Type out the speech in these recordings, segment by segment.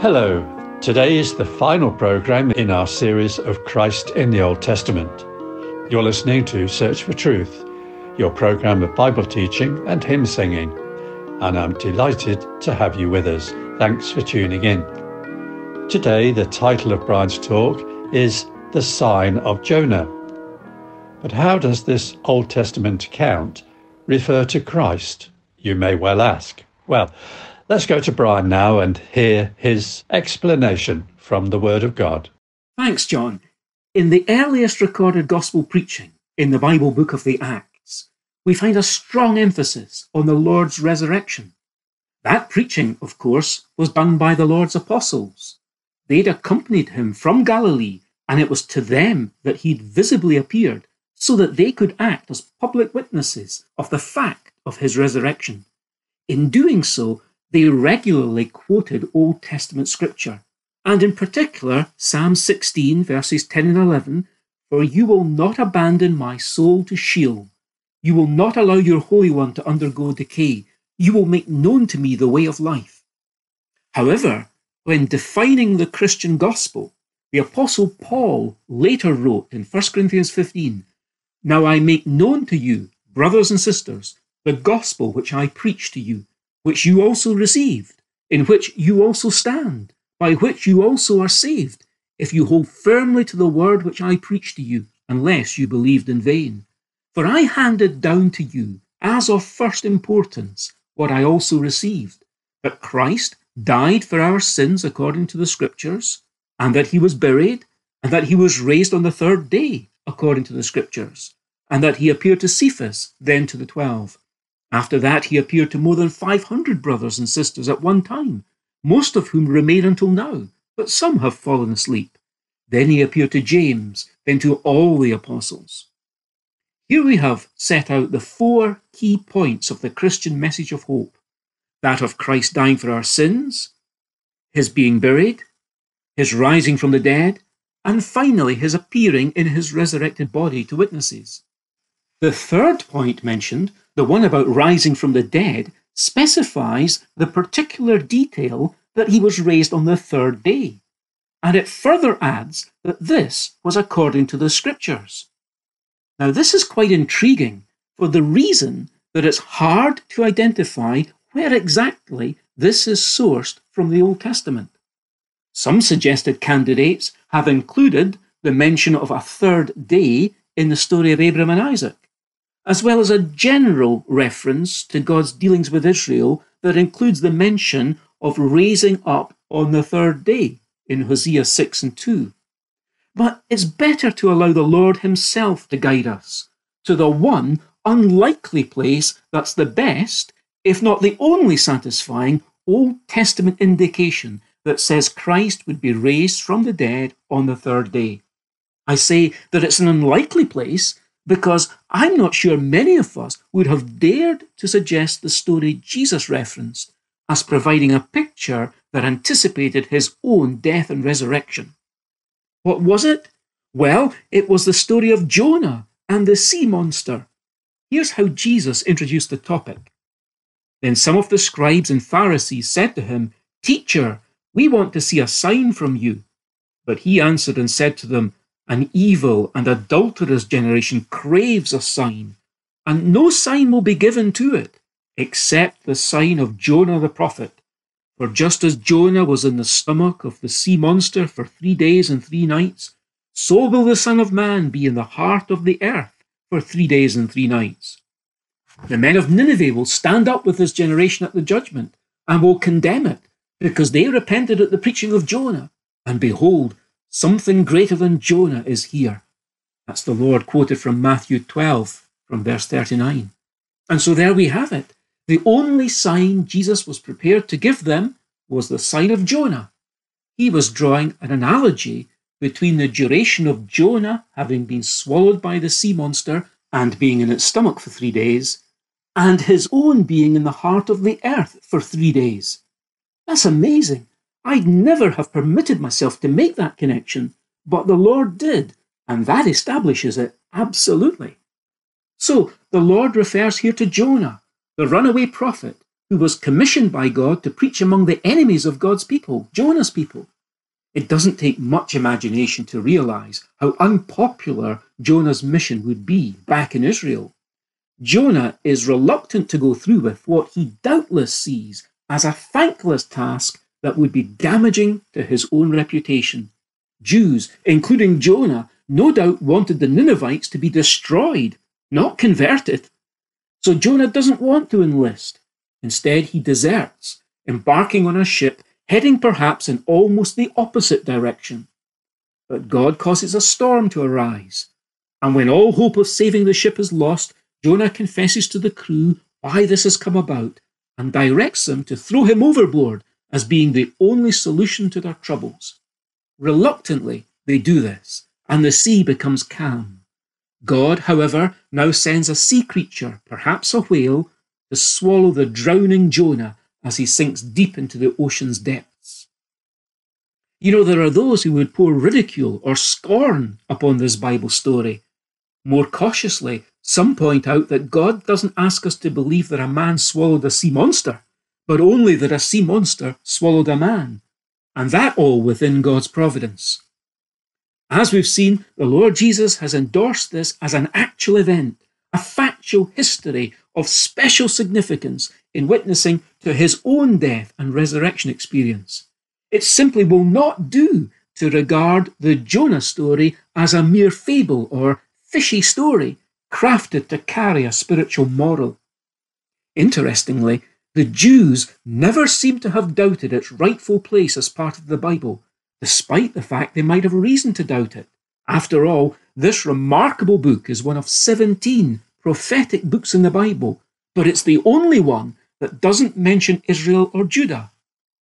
Hello. Today is the final program in our series of Christ in the Old Testament. You're listening to Search for Truth, your program of Bible teaching and hymn singing, and I'm delighted to have you with us. Thanks for tuning in. Today, the title of Brian's talk is The Sign of Jonah. But how does this Old Testament account refer to Christ? You may well ask. Well, Let's go to Brian now and hear his explanation from the Word of God. Thanks, John. In the earliest recorded gospel preaching in the Bible book of the Acts, we find a strong emphasis on the Lord's resurrection. That preaching, of course, was done by the Lord's apostles. They'd accompanied him from Galilee, and it was to them that he'd visibly appeared so that they could act as public witnesses of the fact of his resurrection. In doing so, they regularly quoted Old Testament scripture, and in particular Psalm 16, verses 10 and 11 For you will not abandon my soul to Sheol. You will not allow your Holy One to undergo decay. You will make known to me the way of life. However, when defining the Christian gospel, the Apostle Paul later wrote in 1 Corinthians 15 Now I make known to you, brothers and sisters, the gospel which I preach to you which you also received, in which you also stand, by which you also are saved, if you hold firmly to the word which I preached to you, unless you believed in vain. For I handed down to you, as of first importance, what I also received that Christ died for our sins according to the Scriptures, and that he was buried, and that he was raised on the third day according to the Scriptures, and that he appeared to Cephas, then to the twelve. After that, he appeared to more than 500 brothers and sisters at one time, most of whom remain until now, but some have fallen asleep. Then he appeared to James, then to all the apostles. Here we have set out the four key points of the Christian message of hope that of Christ dying for our sins, his being buried, his rising from the dead, and finally his appearing in his resurrected body to witnesses. The third point mentioned the one about rising from the dead specifies the particular detail that he was raised on the third day. And it further adds that this was according to the scriptures. Now, this is quite intriguing for the reason that it's hard to identify where exactly this is sourced from the Old Testament. Some suggested candidates have included the mention of a third day in the story of Abraham and Isaac as well as a general reference to God's dealings with Israel that includes the mention of raising up on the third day in Hosea 6 and 2. But it's better to allow the Lord Himself to guide us to the one unlikely place that's the best, if not the only satisfying, Old Testament indication that says Christ would be raised from the dead on the third day. I say that it's an unlikely place because I'm not sure many of us would have dared to suggest the story Jesus referenced as providing a picture that anticipated his own death and resurrection. What was it? Well, it was the story of Jonah and the sea monster. Here's how Jesus introduced the topic. Then some of the scribes and Pharisees said to him, Teacher, we want to see a sign from you. But he answered and said to them, an evil and adulterous generation craves a sign, and no sign will be given to it except the sign of Jonah the prophet. For just as Jonah was in the stomach of the sea monster for three days and three nights, so will the Son of Man be in the heart of the earth for three days and three nights. The men of Nineveh will stand up with this generation at the judgment and will condemn it, because they repented at the preaching of Jonah. And behold, Something greater than Jonah is here. That's the Lord quoted from Matthew 12, from verse 39. And so there we have it. The only sign Jesus was prepared to give them was the sign of Jonah. He was drawing an analogy between the duration of Jonah having been swallowed by the sea monster and being in its stomach for three days, and his own being in the heart of the earth for three days. That's amazing. I'd never have permitted myself to make that connection, but the Lord did, and that establishes it absolutely. So the Lord refers here to Jonah, the runaway prophet, who was commissioned by God to preach among the enemies of God's people, Jonah's people. It doesn't take much imagination to realize how unpopular Jonah's mission would be back in Israel. Jonah is reluctant to go through with what he doubtless sees as a thankless task that would be damaging to his own reputation. Jews, including Jonah, no doubt wanted the Ninevites to be destroyed, not converted. So Jonah doesn't want to enlist. Instead, he deserts, embarking on a ship heading perhaps in almost the opposite direction. But God causes a storm to arise, and when all hope of saving the ship is lost, Jonah confesses to the crew why this has come about and directs them to throw him overboard as being the only solution to their troubles. Reluctantly, they do this, and the sea becomes calm. God, however, now sends a sea creature, perhaps a whale, to swallow the drowning Jonah as he sinks deep into the ocean's depths. You know, there are those who would pour ridicule or scorn upon this Bible story. More cautiously, some point out that God doesn't ask us to believe that a man swallowed a sea monster, but only that a sea monster swallowed a man, and that all within God's providence. As we've seen, the Lord Jesus has endorsed this as an actual event, a factual history of special significance in witnessing to his own death and resurrection experience. It simply will not do to regard the Jonah story as a mere fable or fishy story crafted to carry a spiritual moral. Interestingly, the Jews never seem to have doubted its rightful place as part of the Bible, despite the fact they might have reason to doubt it. After all, this remarkable book is one of 17 prophetic books in the Bible, but it's the only one that doesn't mention Israel or Judah.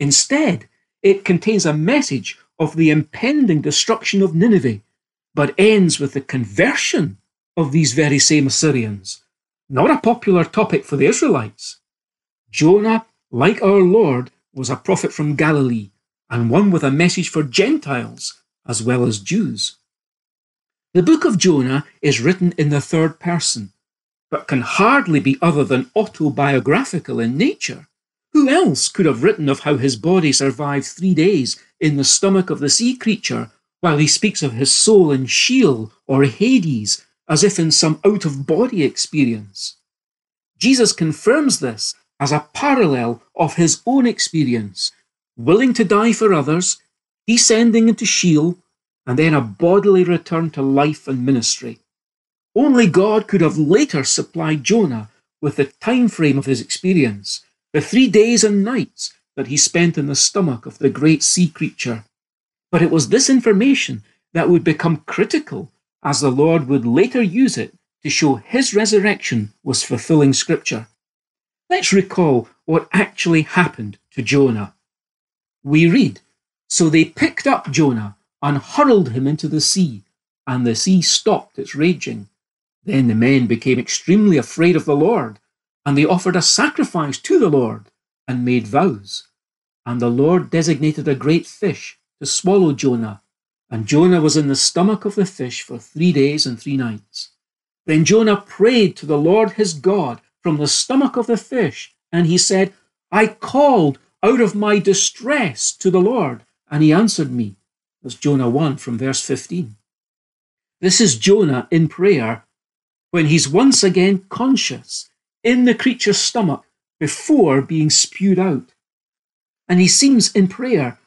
Instead, it contains a message of the impending destruction of Nineveh, but ends with the conversion of these very same Assyrians. Not a popular topic for the Israelites. Jonah, like our Lord, was a prophet from Galilee and one with a message for Gentiles as well as Jews. The book of Jonah is written in the third person, but can hardly be other than autobiographical in nature. Who else could have written of how his body survived three days in the stomach of the sea creature, while he speaks of his soul in Sheol or Hades as if in some out of body experience. Jesus confirms this as a parallel of his own experience, willing to die for others, descending into Sheol, and then a bodily return to life and ministry. Only God could have later supplied Jonah with the time frame of his experience, the three days and nights that he spent in the stomach of the great sea creature. But it was this information that would become critical as the Lord would later use it to show his resurrection was fulfilling Scripture. Let's recall what actually happened to Jonah. We read, So they picked up Jonah and hurled him into the sea, and the sea stopped its raging. Then the men became extremely afraid of the Lord, and they offered a sacrifice to the Lord and made vows. And the Lord designated a great fish to swallow Jonah and Jonah was in the stomach of the fish for three days and three nights. Then Jonah prayed to the Lord his God from the stomach of the fish, and he said, I called out of my distress to the Lord, and he answered me. That's Jonah 1 from verse 15. This is Jonah in prayer when he's once again conscious in the creature's stomach before being spewed out. And he seems in prayer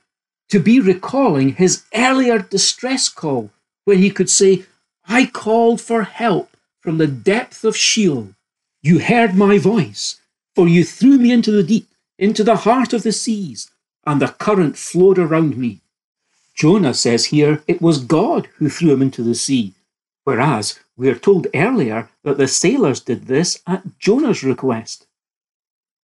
to be recalling his earlier distress call when he could say, I called for help from the depth of Sheol. You heard my voice, for you threw me into the deep, into the heart of the seas, and the current flowed around me. Jonah says here it was God who threw him into the sea, whereas we are told earlier that the sailors did this at Jonah's request.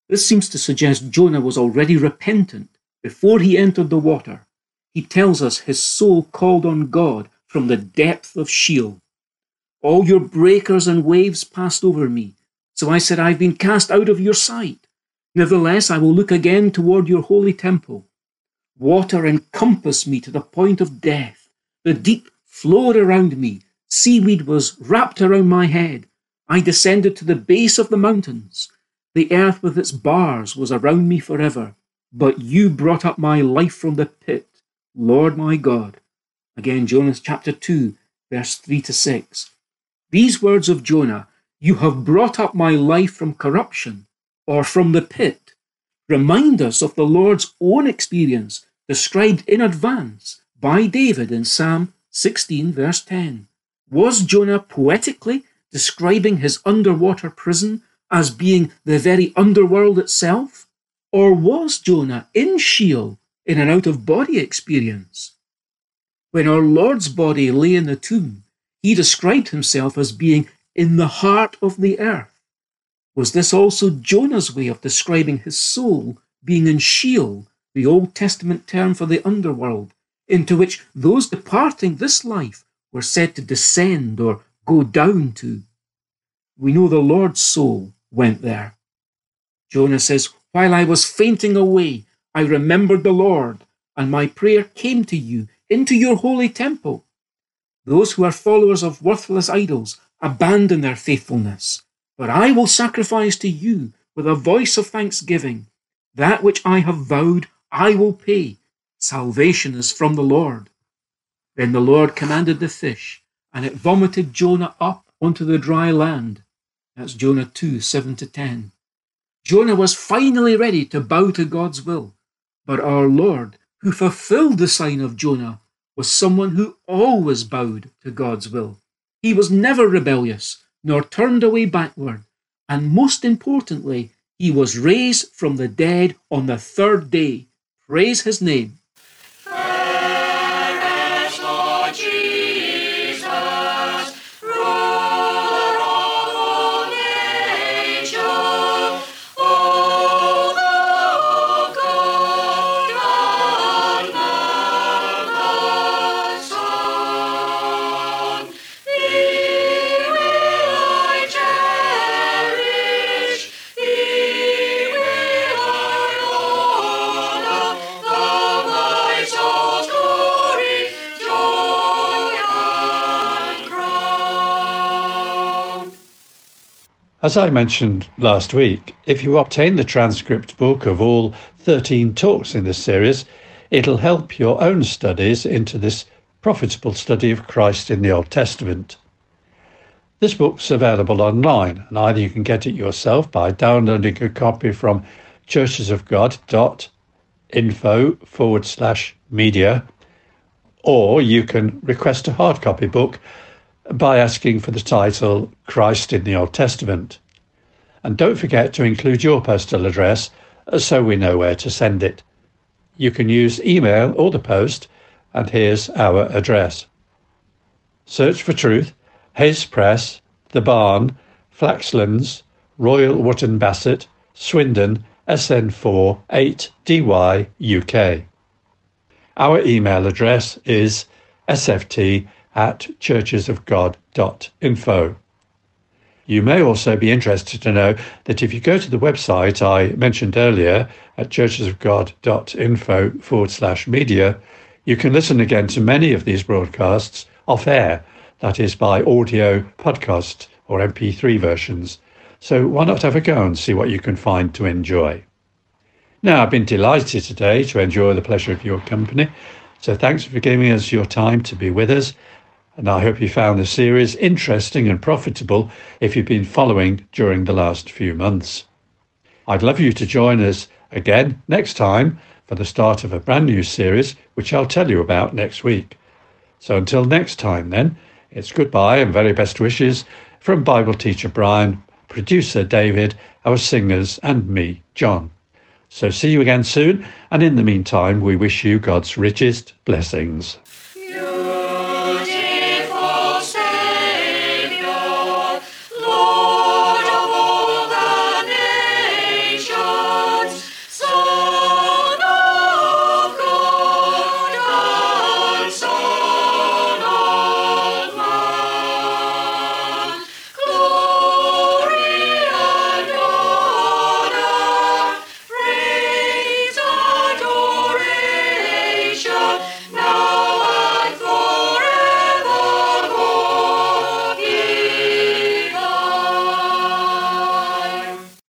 This seems to suggest Jonah was already repentant before he entered the water, he tells us his soul called on God from the depth of Sheol. All your breakers and waves passed over me. So I said, I've been cast out of your sight. Nevertheless, I will look again toward your holy temple. Water encompassed me to the point of death. The deep flowed around me. Seaweed was wrapped around my head. I descended to the base of the mountains. The earth with its bars was around me forever, but you brought up my life from the pit, Lord my God. Again, Jonah chapter 2, verse 3 to 6. These words of Jonah, you have brought up my life from corruption or from the pit, remind us of the Lord's own experience described in advance by David in Psalm 16, verse 10. Was Jonah poetically describing his underwater prison as being the very underworld itself? Or was Jonah in Sheol in an out of body experience? When our Lord's body lay in the tomb, he described himself as being in the heart of the earth. Was this also Jonah's way of describing his soul being in Sheol, the Old Testament term for the underworld, into which those departing this life were said to descend or go down to? We know the Lord's soul went there. Jonah says, While I was fainting away, I remembered the Lord, and my prayer came to you into your holy temple. Those who are followers of worthless idols abandon their faithfulness but I will sacrifice to you with a voice of thanksgiving. That which I have vowed, I will pay. Salvation is from the Lord. Then the Lord commanded the fish, and it vomited Jonah up onto the dry land. That's Jonah 2 7 to 10. Jonah was finally ready to bow to God's will, but our Lord, who fulfilled the sign of Jonah, was someone who always bowed to God's will. He was never rebellious, nor turned away backward. And most importantly, he was raised from the dead on the third day. Praise his name. As I mentioned last week, if you obtain the transcript book of all 13 talks in this series, it'll help your own studies into this profitable study of Christ in the Old Testament. This book's available online, and either you can get it yourself by downloading a copy from churchesofgod.info forward slash media, or you can request a hard copy book by asking for the title Christ in the Old Testament. And don't forget to include your postal address uh, so we know where to send it. You can use email or the post, and here's our address. Search for Truth, Hayes Press, The Barn, Flaxlands, Royal Wootton Bassett, Swindon, SN4 8DY UK. Our email address is sft at churchesofgod.info. You may also be interested to know that if you go to the website I mentioned earlier at churchesofgod.info forward slash media, you can listen again to many of these broadcasts off air, that is by audio podcast or MP3 versions. So why not have a go and see what you can find to enjoy? Now, I've been delighted today to enjoy the pleasure of your company. So thanks for giving us your time to be with us and I hope you found the series interesting and profitable if you've been following during the last few months. I'd love you to join us again next time for the start of a brand new series, which I'll tell you about next week. So until next time, then, it's goodbye and very best wishes from Bible teacher Brian, producer David, our singers, and me, John. So see you again soon, and in the meantime, we wish you God's richest blessings.